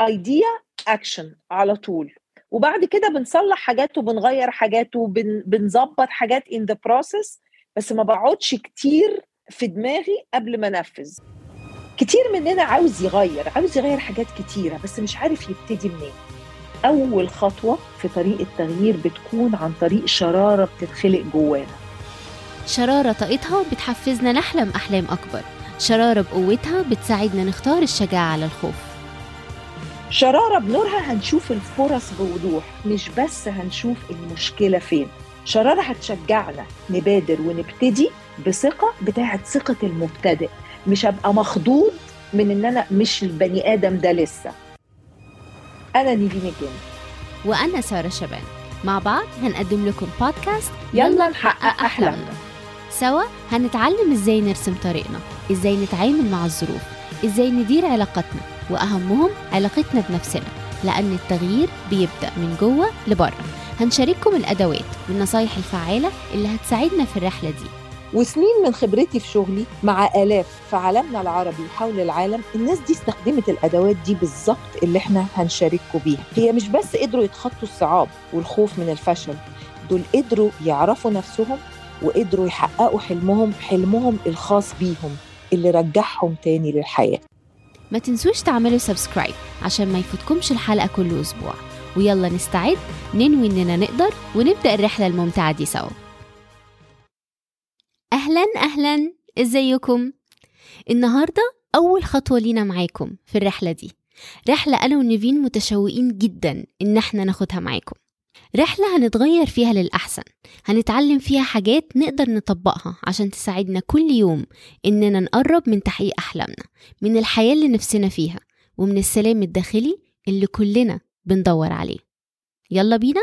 ايديا اكشن على طول. وبعد كده بنصلح حاجات وبنغير حاجات وبنظبط حاجات in the process بس ما بقعدش كتير في دماغي قبل ما انفذ. كتير مننا عاوز يغير عاوز يغير حاجات كتيرة بس مش عارف يبتدي منين. أول خطوة في طريق التغيير بتكون عن طريق شرارة بتتخلق جوانا. شرارة طاقتها بتحفزنا نحلم أحلام أكبر. شرارة بقوتها بتساعدنا نختار الشجاعة على الخوف. شرارة بنورها هنشوف الفرص بوضوح مش بس هنشوف المشكلة فين. شرارة هتشجعنا نبادر ونبتدي بثقة بتاعت ثقة المبتدئ. مش هبقى مخضوض من إن أنا مش البني آدم ده لسه. أنا نيفين الجن وأنا سارة شبان. مع بعض هنقدم لكم بودكاست يلا نحقق أحلامنا. سوا هنتعلم إزاي نرسم طريقنا إزاي نتعامل مع الظروف إزاي ندير علاقاتنا وأهمهم علاقتنا بنفسنا لأن التغيير بيبدأ من جوة لبره. هنشارككم الأدوات والنصايح الفعالة اللي هتساعدنا في الرحلة دي. وسنين من خبرتي في شغلي مع آلاف في عالمنا العربي وحول العالم الناس دي استخدمت الأدوات دي بالظبط اللي إحنا هنشارككم بيها. هي مش بس قدروا يتخطوا الصعاب والخوف من الفشل دول قدروا يعرفوا نفسهم وقدروا يحققوا حلمهم حلمهم الخاص بيهم اللي رجعهم تاني للحياة. ما تنسوش تعملوا سبسكرايب عشان ما يفوتكمش الحلقة كل أسبوع. ويلا نستعد ننوي إننا نقدر ونبدأ الرحلة الممتعة دي سوا. أهلا أهلا. إزيكم؟ النهارده أول خطوة لينا معاكم في الرحلة دي. رحلة أنا ونيفين متشوقين جدا إن إحنا ناخدها معاكم. رحلة هنتغير فيها للأحسن. هنتعلم فيها حاجات نقدر نطبقها عشان تساعدنا كل يوم إننا نقرب من تحقيق أحلامنا من الحياة اللي نفسنا فيها ومن السلام الداخلي اللي كلنا بندور عليه. يلا بينا؟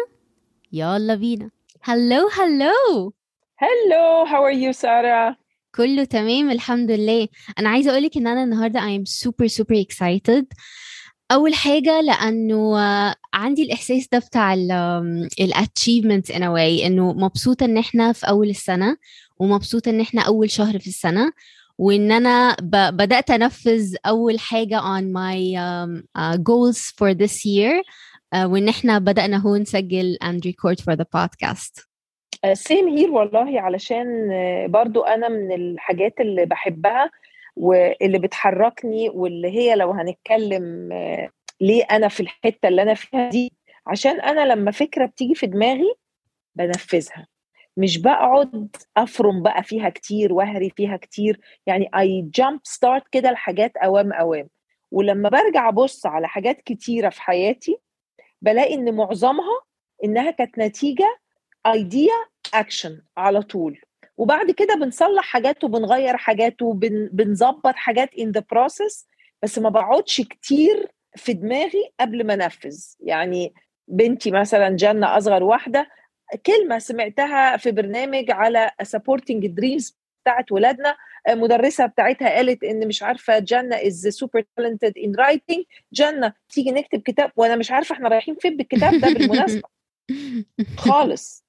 يلا بينا. Hello hello hello how are you سارة كله تمام الحمد لله. أنا عايزة أقولك إن أنا النهارده I am super super excited. أول حاجة لأنه آه، عندي الإحساس ده بتاع ال achievement in a way إنه مبسوطة إن إحنا في أول السنة ومبسوطة إن إحنا أول شهر في السنة وإن أنا بدأت أنفذ أول حاجة on my um, uh, goals for this year uh, وإن إحنا بدأنا هو نسجل and record for the podcast. Same here والله علشان آه، برضو أنا من الحاجات اللي بحبها واللي بتحركني واللي هي لو هنتكلم آه، ليه أنا في الحتة اللي أنا فيها دي عشان أنا لما فكرة بتيجي في دماغي بنفذها. مش بقعد أفرم بقى فيها كتير وأهري فيها كتير يعني I jump start كده لحاجات أوام أوام. ولما برجع أبص على حاجات كتيرة في حياتي بلاقي إن معظمها إنها كانت نتيجة idea action على طول. وبعد كده بنصلح حاجات وبنغير حاجات وبنظبط حاجات in the process بس ما بقعدش كتير في دماغي قبل ما انفذ. يعني بنتي مثلا جنة أصغر واحدة كلمة سمعتها في برنامج على supporting dreams بتاعت ولادنا مدرسة بتاعتها قالت إن مش عارفة جنة is super talented in writing جنة تيجي نكتب كتاب وأنا مش عارفة إحنا رايحين فين بالكتاب ده بالمناسبة. خالص.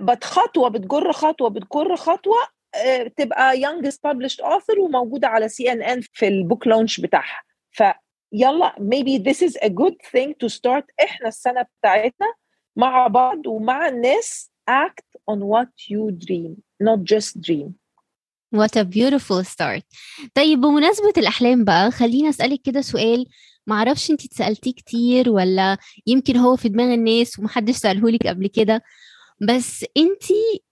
بت خطوة بتجر خطوة بتجر خطوة آه، تبقى youngest published author وموجودة على سي ان ان في البوك لونش بتاعها. فيلا maybe this is a good thing to start إحنا السنة بتاعتنا مع بعض ومع الناس act on what you dream not just dream. What a beautiful start. طيب بمناسبة الأحلام بقى خليني أسألك كده سؤال معرفش أنتي اتسألتيه كتير ولا يمكن هو في دماغ الناس ومحدش سألهولك قبل كده بس انتي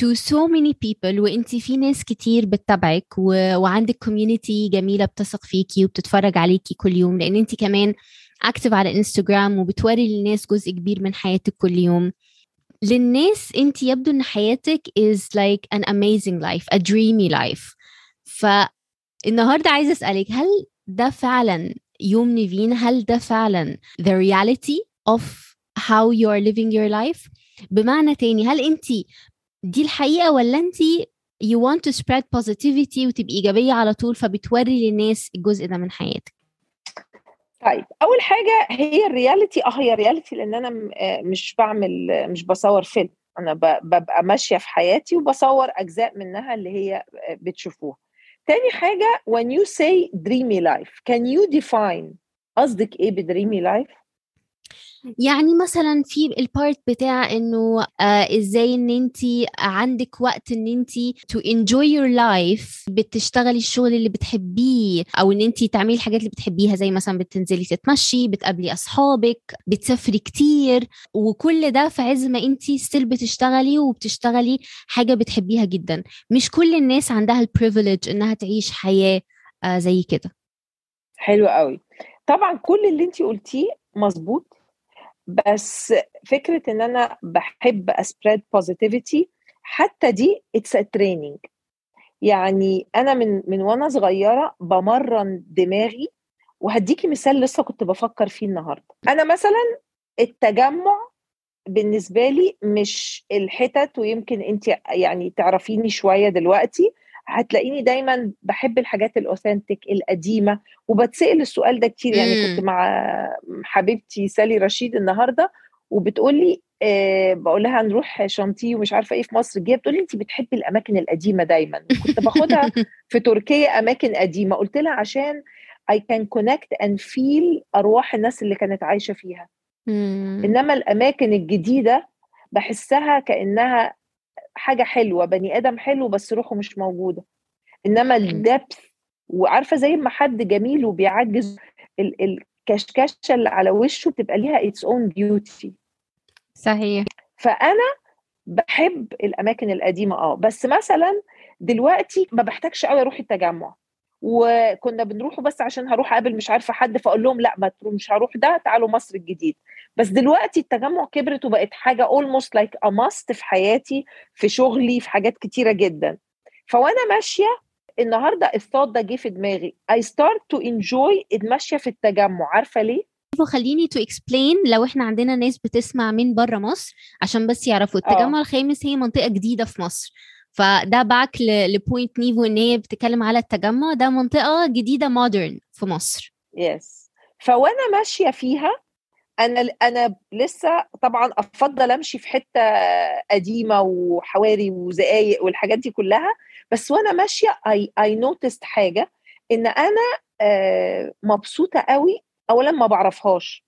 to so many people وانتي في ناس كتير بتتابعك و... وعندك community جميلة بتثق فيكي وبتتفرج عليكي كل يوم لأن انتي كمان اكتف على انستجرام وبتوري للناس جزء كبير من حياتك كل يوم. للناس انت يبدو إن حياتك is like an amazing life a dreamy life. فالنهارده عايزة أسألك هل ده فعلا يوم نيفين؟ هل ده فعلا the reality of how you are living your life بمعنى تاني هل انت دي الحقيقة ولا انت you want to spread positivity وتبقي إيجابية على طول فبتوري للناس الجزء ده من حياتك؟ طيب أول حاجة هي ال reality آه هي reality لأن أنا آه، مش بعمل مش بصور فيلم أنا ببقى ماشية في حياتي وبصور أجزاء منها اللي هي آه، بتشوفوها. تاني حاجة when you say dreamy life can you define قصدك إيه ب dreamy life يعني مثلا في ال part بتاع إنه آه إزاي إن أنت عندك وقت إن أنت to enjoy your life بتشتغلي الشغل اللي بتحبيه أو إن أنت تعملي الحاجات اللي بتحبيها زي مثلا بتنزلي تتمشي بتقابلي أصحابك بتسافري كتير وكل ده في عز ما أنت still بتشتغلي وبتشتغلي حاجة بتحبيها جدا. مش كل الناس عندها ال privilege إنها تعيش حياة آه زي كده. حلو قوي. طبعا كل اللي أنت قلتيه مظبوط. بس فكرة إن أنا بحب spread positivity حتى دي it's training يعني أنا من من وأنا صغيرة بمرن دماغي وهديكي مثال لسه كنت بفكر فيه النهارده. أنا مثلا التجمع بالنسبة لي مش الحتت ويمكن انت يعني تعرفيني شوية دلوقتي هتلاقيني دايما بحب الحاجات الأوثنتيك القديمة وبتسأل السؤال ده كتير. يعني كنت مع حبيبتي سالي رشيد النهارده وبتقول لي أه بقول لها هنروح شانتي ومش عارفة إيه في مصر جاية بتقول لي انت بتحبي الأماكن القديمة دايما. كنت باخدها في تركيا أماكن قديمة. قلت لها عشان I can connect and feel أرواح الناس اللي كانت عايشة فيها. إنما الأماكن الجديدة بحسها كأنها حاجة حلوة بني آدم حلو بس روحه مش موجودة. إنما الدبث وعارفة زي ما حد جميل وبيعجز الكشكشة اللي على وشه بتبقى ليها its own beauty صحيح. فأنا بحب الأماكن القديمة آه. بس مثلا دلوقتي ما بحتاجش قوي أروح التجمع. وكنا بنروحه بس عشان هروح أقابل مش عارفة حد فأقول لهم لأ ما مش هروح ده تعالوا مصر الجديد. بس دلوقتي التجمع كبرت وبقت حاجة almost like a must في حياتي في شغلي في حاجات كتيرة جدا. فوأنا ماشية النهارده الثوت ده جه في دماغي. I start to enjoy المشيه في التجمع. عارفة ليه؟ خليني to explain لو إحنا عندنا ناس بتسمع من بره مصر عشان بس يعرفوا. التجمع أوه. الخامس هي منطقة جديدة في مصر. فده background لبوينت نيفو ان هي بتتكلم على التجمع. ده منطقة جديدة modern في مصر. يس yes. فوانا ماشية فيها أنا أنا لسه طبعا أفضل أمشي في حتة قديمة وحواري وزقايق والحاجات دي كلها بس وأنا ماشية I I noticed حاجة إن أنا مبسوطة قوي اولا ما بعرفهاش.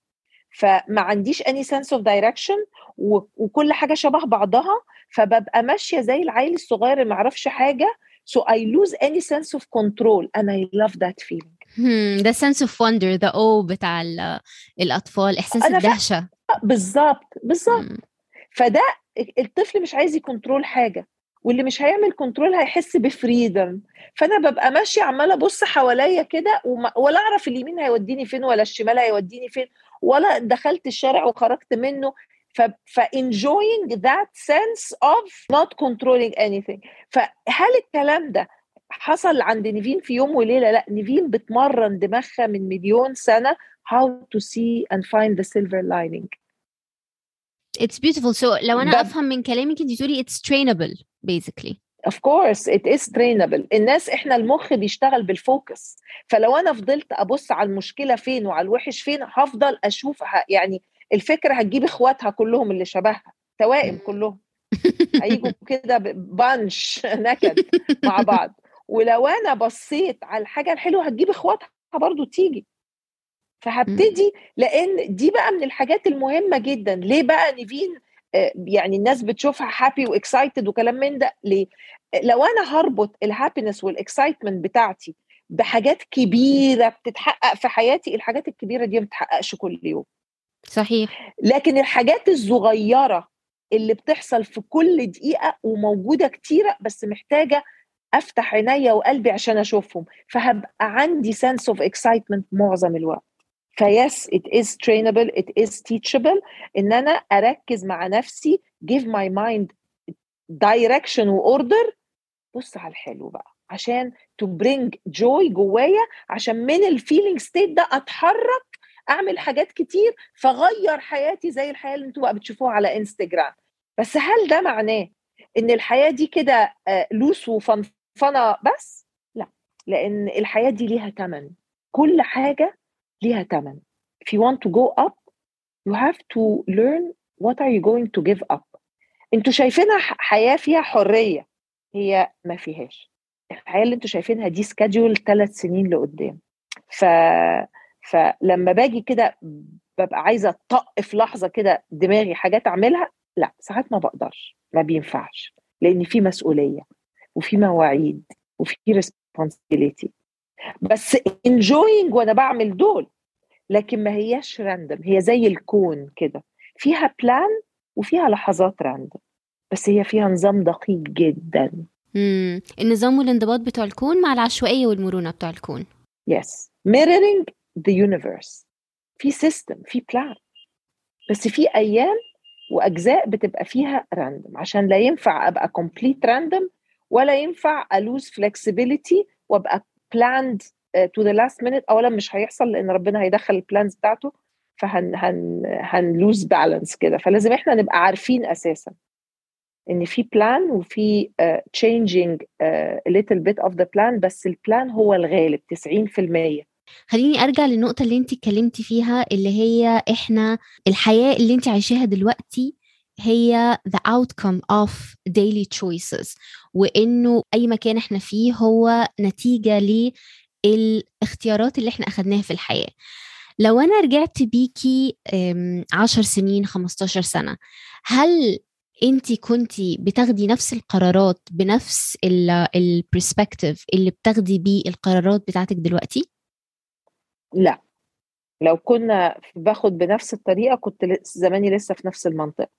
فما عنديش any sense of direction وكل حاجة شبه بعضها فببقى ماشية زي العيل الصغير اللي ما يعرفش حاجة so I lose any sense of control and I love that feeling. Hmm, the sense of wonder the awe بتاع الأطفال إحساس الدهشة. بالظبط بالظبط. فده الطفل مش عايز ي control حاجة واللي مش هيعمل كنترول هيحس بفريدم فأنا ببقى ماشية عمالة أبص حواليا كده ولا أعرف اليمين هيوديني فين ولا الشمال هيوديني فين. ولا دخلت الشارع وخرجت منه. ف enjoying that sense of not controlling anything. فهل الكلام ده حصل عند نيفين في يوم وليلة؟ لا نيفين بتمرن دماغها من مليون سنة how to see and find the silver lining. It's beautiful. So لو أنا أفهم من كلامك أنت تقولي it's trainable basically. Of course it is trainable. الناس إحنا المخ بيشتغل بال focus فلو أنا فضلت أبص على المشكلة فين وعلى الوحش فين هفضل أشوف يعني الفكرة هتجيب إخواتها كلهم اللي شبهها توائم كلهم. هيجوا كده bunch نكد مع بعض. ولو أنا بصيت على الحاجة الحلوة هتجيب إخواتها برضو تيجي. فهبتدي لأن دي بقى من الحاجات المهمة جدا. ليه بقى نيفين يعني الناس بتشوفها happy و excited وكلام من ده؟ ليه؟ لو أنا هربط ال happiness وال excitement بتاعتي بحاجات كبيرة بتتحقق في حياتي الحاجات الكبيرة دي ما بتتحققش كل يوم. صحيح. لكن الحاجات الصغيرة اللي بتحصل في كل دقيقة وموجودة كتيرة بس محتاجة أفتح عينيا وقلبي عشان أشوفهم فهبقى عندي sense of excitement معظم الوقت. Yes it is trainable it is teachable إن أنا أركز مع نفسي give my mind direction و order بص على الحلو بقى عشان to bring joy جوايا عشان من ال feeling state ده أتحرك أعمل حاجات كتير فغير حياتي زي الحياة اللي أنتوا بقى بتشوفوها على انستجرام بس هل ده معناه إن الحياة دي كده loose وفنفنة بس؟ لا لأن الحياة دي ليها ثمن كل حاجة ليها ثمن if you want to go up you have to learn what are you going to give up. أنتوا شايفينها حياة فيها حرية هي ما فيهاش. الحياة اللي أنتوا شايفينها دي سكادجول ثلاث سنين لقدام. ف فلما باجي كده ببقى عايزة اطق في لحظة كده دماغي حاجات أعملها لا ساعات ما بقدرش ما بينفعش لأن في مسؤولية وفي مواعيد وفي responsibility. بس enjoying وأنا بعمل دول لكن ما هياش random هي زي الكون كده. فيها plan وفيها لحظات random بس هي فيها نظام دقيق جدا. مم. النظام والانضباط بتوع الكون مع العشوائية والمرونة بتوع الكون. Yes. Mirroring the universe. في system في plan بس في أيام وأجزاء بتبقى فيها random عشان لا ينفع أبقى complete random ولا ينفع أ lose flexibility وأبقى planned to the last minute اولا مش هيحصل لأن ربنا هيدخل ال plans بتاعته. فهن هن هن lose balance كده. فلازم إحنا نبقى عارفين أساسا إن في plan وفي a little bit of the plan بس ال plan هو الغالب 90% خليني أرجع للنقطة اللي انت اتكلمتي فيها اللي هي إحنا الحياة اللي انت عايشاها دلوقتي هي the outcome of daily choices وإنه أي مكان إحنا فيه هو نتيجة للاختيارات اللي إحنا أخدناها في الحياة. لو أنا رجعت بيكي 10 سنين 15 سنة هل انت كنتي بتاخدي نفس القرارات بنفس ال perspective اللي بتاخدي بيه القرارات بتاعتك دلوقتي؟ لا. لو كنا باخد بنفس الطريقة كنت زماني لسه في نفس المنطقة.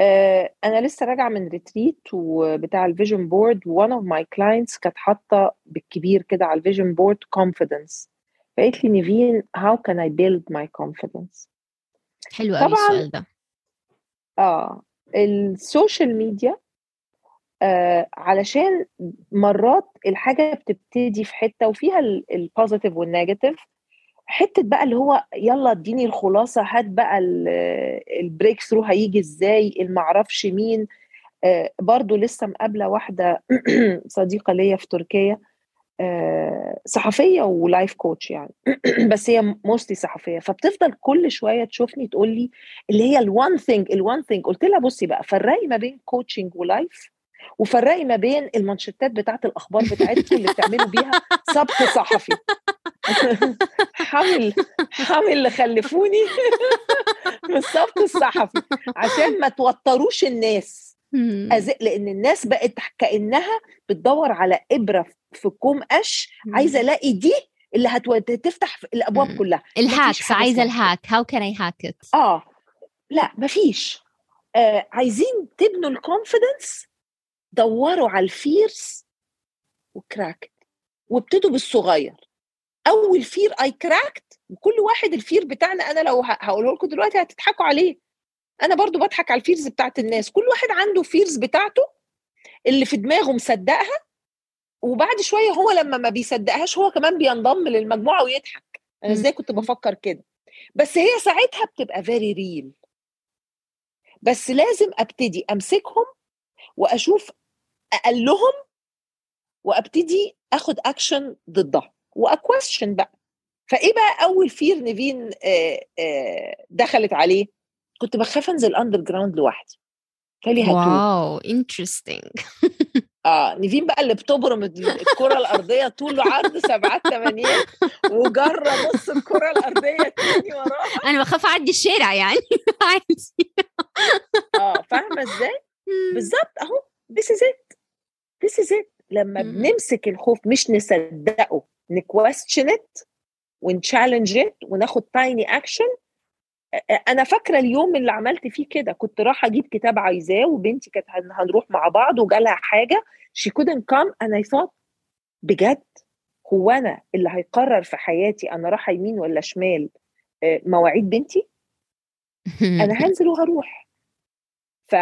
آه أنا لسه راجعة من retreat وبتاع ال vision board و one of my clients كانت حاطة بالكبير كده على ال vision board confidence. فقالت لي نيفين how can I build my confidence حلو قوي السؤال ده. آه ال social media آه علشان مرات الحاجة بتبتدي في حتة وفيها ال positive وال negative حتة بقى اللي هو يلا اديني الخلاصة هات بقى ال breakthrough هيجي إزاي المعرفش مين. آه برضو لسه مقابلة واحدة صديقة ليا في تركيا. آه صحفية و life coach يعني. بس هي mostly صحفية. فبتفضل كل شوية تشوفني تقول لي اللي هي ال one thing ال one thing قلت لها بصي بقى فرقي ما بين coaching و life وفرقي ما بين المانشيتات بتاعت الأخبار بتاعتكم اللي بتعملوا بيها سبق صحفي. حمل حمل اللي خلفوني من الصحفي عشان ما توتروش الناس. لأن الناس بقت كأنها بتدور على إبرة في كوم قش عايزة ألاقي دي اللي هتفتح الأبواب كلها. ال hacks عايزة ال hack. How can I hack it آه. لا مفيش آه عايزين تبنوا ال confidence دوروا على ال fears و crack it وابتدوا بالصغير. أول fear I cracked وكل واحد ال fear بتاعنا أنا لو هقوله لكم دلوقتي هتضحكوا عليه. أنا برضو بضحك على ال fears بتاعت الناس. كل واحد عنده fears بتاعته اللي في دماغه مصدقها وبعد شوية هو لما ما بيصدقهاش هو كمان بينضم للمجموعة ويضحك. أنا إزاي كنت بفكر كده؟ بس هي ساعتها بتبقى very real بس لازم أبتدي أمسكهم وأشوف أقلهم وأبتدي أخد اكشن ضدها. و question بقى. فإيه بقى أول fear نيفين آآ آآ دخلت عليه؟ كنت بخاف أنزل underground لوحدي قال هتوه wow interesting آه نيفين بقى اللي بتبرم الكرة الأرضية طول عرض سبعات ثمانيات وجرب نص الكرة الأرضية تاني وراها. أنا بخاف أعدي الشارع يعني. عادي. آه فاهمة إزاي؟ بالظبط أهو this is it. This is it. لما بنمسك الخوف مش نصدقه ن question it ون challenge it وناخد tiny action أنا فاكره اليوم اللي عملت فيه كده كنت رايحه أجيب كتاب عايزاه وبنتي كانت هنروح مع بعض وجالها حاجة she couldn't come and I بجد هو أنا اللي هيقرر في حياتي أنا رايحه يمين ولا شمال مواعيد بنتي أنا هنزل وهروح ف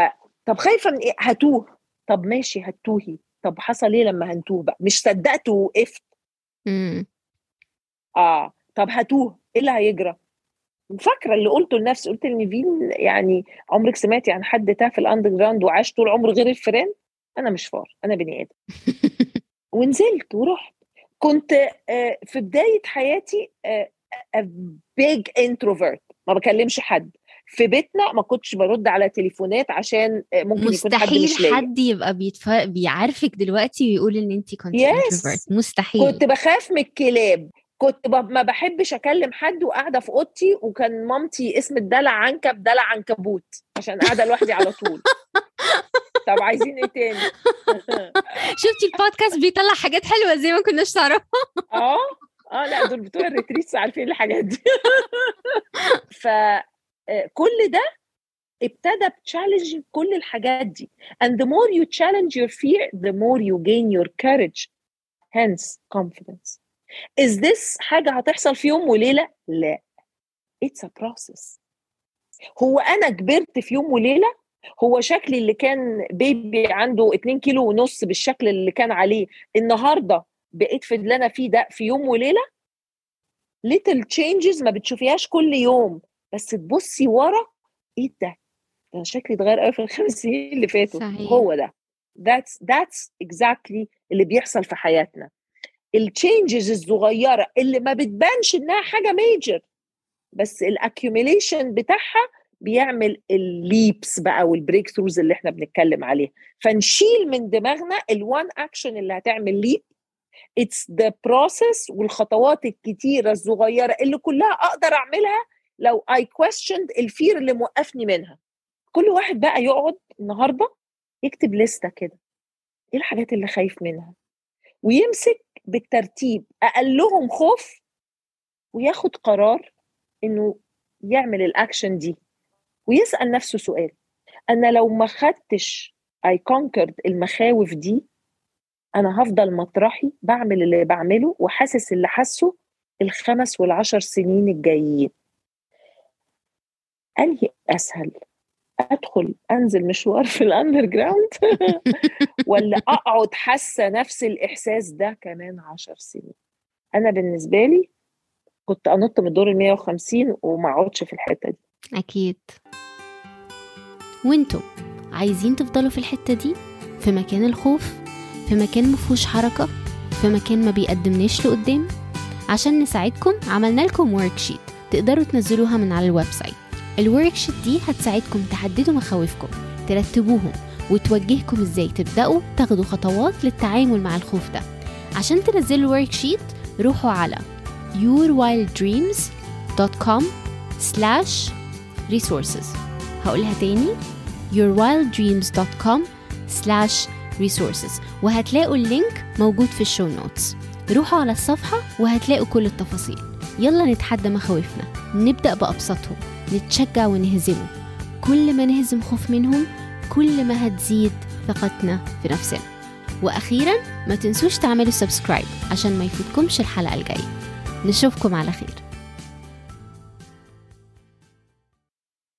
طب خايفه من إيه هتوه طب ماشي هتوهي طب حصل إيه لما هنتوه بقى مش صدقت ووقفت آه طب هتوه إيه اللي هيجرى فاكرة اللي قلته لنفسي قلت لنيفين يعني عمرك سمعتي عن حد تاه في ال underground وعاش طول عمره غير الفيران أنا مش فار أنا بني آدم. ونزلت ورحت. كنت في بداية حياتي big introvert ما بكلمش حد. في بيتنا ما كنتش برد على تليفونات عشان ممكن يكون حد مش مستحيل حد يبقى بيتف... بيعرفك دلوقتي ويقول إن انت كنت yes. مستحيل. كنت بخاف من الكلاب. كنت ما بحبش أكلم حد وقاعدة في أوضتي وكان مامتي اسم الدلع عنكب دلع عنكبوت عشان قاعدة لوحدي على طول. طب عايزين إيه تاني؟ شفتي البودكاست بيطلع حاجات حلوة زي ما كناش تعرفها آه آه لأ دول بتوع ال retreats عارفين الحاجات دي. فكل ده ابتدى ب challenge كل الحاجات دي. And the more you challenge your fear the more you gain your courage hence confidence. Is this حاجة هتحصل في يوم وليلة؟ لا. It's a process. هو أنا كبرت في يوم وليلة؟ هو شكلي اللي كان بيبي عنده 2 كيلو ونص بالشكل اللي كان عليه النهارده بقيت في اللي أنا فيه ده في يوم وليلة؟ Little changes ما بتشوفيهاش كل يوم بس تبصي ورا إيه ده؟ ده شكلي اتغير قوي في الخمس سنين اللي فاتوا. صحيح. هو ده. That's that's exactly اللي بيحصل في حياتنا. ال changes الصغيرة اللي ما بتبانش إنها حاجة major بس ال accumulation بتاعها بيعمل ال leaps بقى وال breakthroughs اللي إحنا بنتكلم عليها. فنشيل من دماغنا ال one action اللي هتعمل leap it's the process والخطوات الكتيرة الصغيرة اللي كلها أقدر أعملها لو I questioned ال fear اللي موقفني منها. كل واحد بقى يقعد النهارده يكتب لستة كده إيه الحاجات اللي خايف منها؟ ويمسك بالترتيب أقلهم خوف وياخد قرار إنه يعمل الاكشن دي ويسأل نفسه سؤال أنا لو ما خدتش I conquered المخاوف دي أنا هفضل مطرحي بعمل اللي بعمله وحاسس اللي حاسه الخمس والعشر سنين الجايين. انهي أسهل. أدخل أنزل مشوار في ال underground ولا أقعد حاسة نفس الإحساس ده كمان عشر سنين؟ أنا بالنسبة لي كنت أنط من الدور ال 150 وما أقعدش في الحتة دي. أكيد. وأنتم عايزين تفضلوا في الحتة دي؟ في مكان الخوف؟ في مكان مفهوش حركة؟ في مكان ما بيقدمناش لقدام؟ عشان نساعدكم عملنا لكم worksheet تقدروا تنزلوها من على ال website ال worksheet دي هتساعدكم تحددوا مخاوفكم ترتبوهم وتوجهكم إزاي تبدأوا تاخدوا خطوات للتعامل مع الخوف ده. عشان تنزلوا ال worksheet روحوا على yourwilddreams.com slash resources. هقولها تاني yourwilddreams.com slash resources وهتلاقوا ال link موجود في ال show notes. روحوا على الصفحة وهتلاقوا كل التفاصيل. يلا نتحدى مخاوفنا. نبدأ بأبسطهم. نتشجع ونهزمه كل ما نهزم خوف منهم كل ما هتزيد ثقتنا في نفسنا. وأخيرا ما تنسوش تعملوا سبسكرايب عشان ما يفوتكمش الحلقة الجاية. نشوفكم على خير.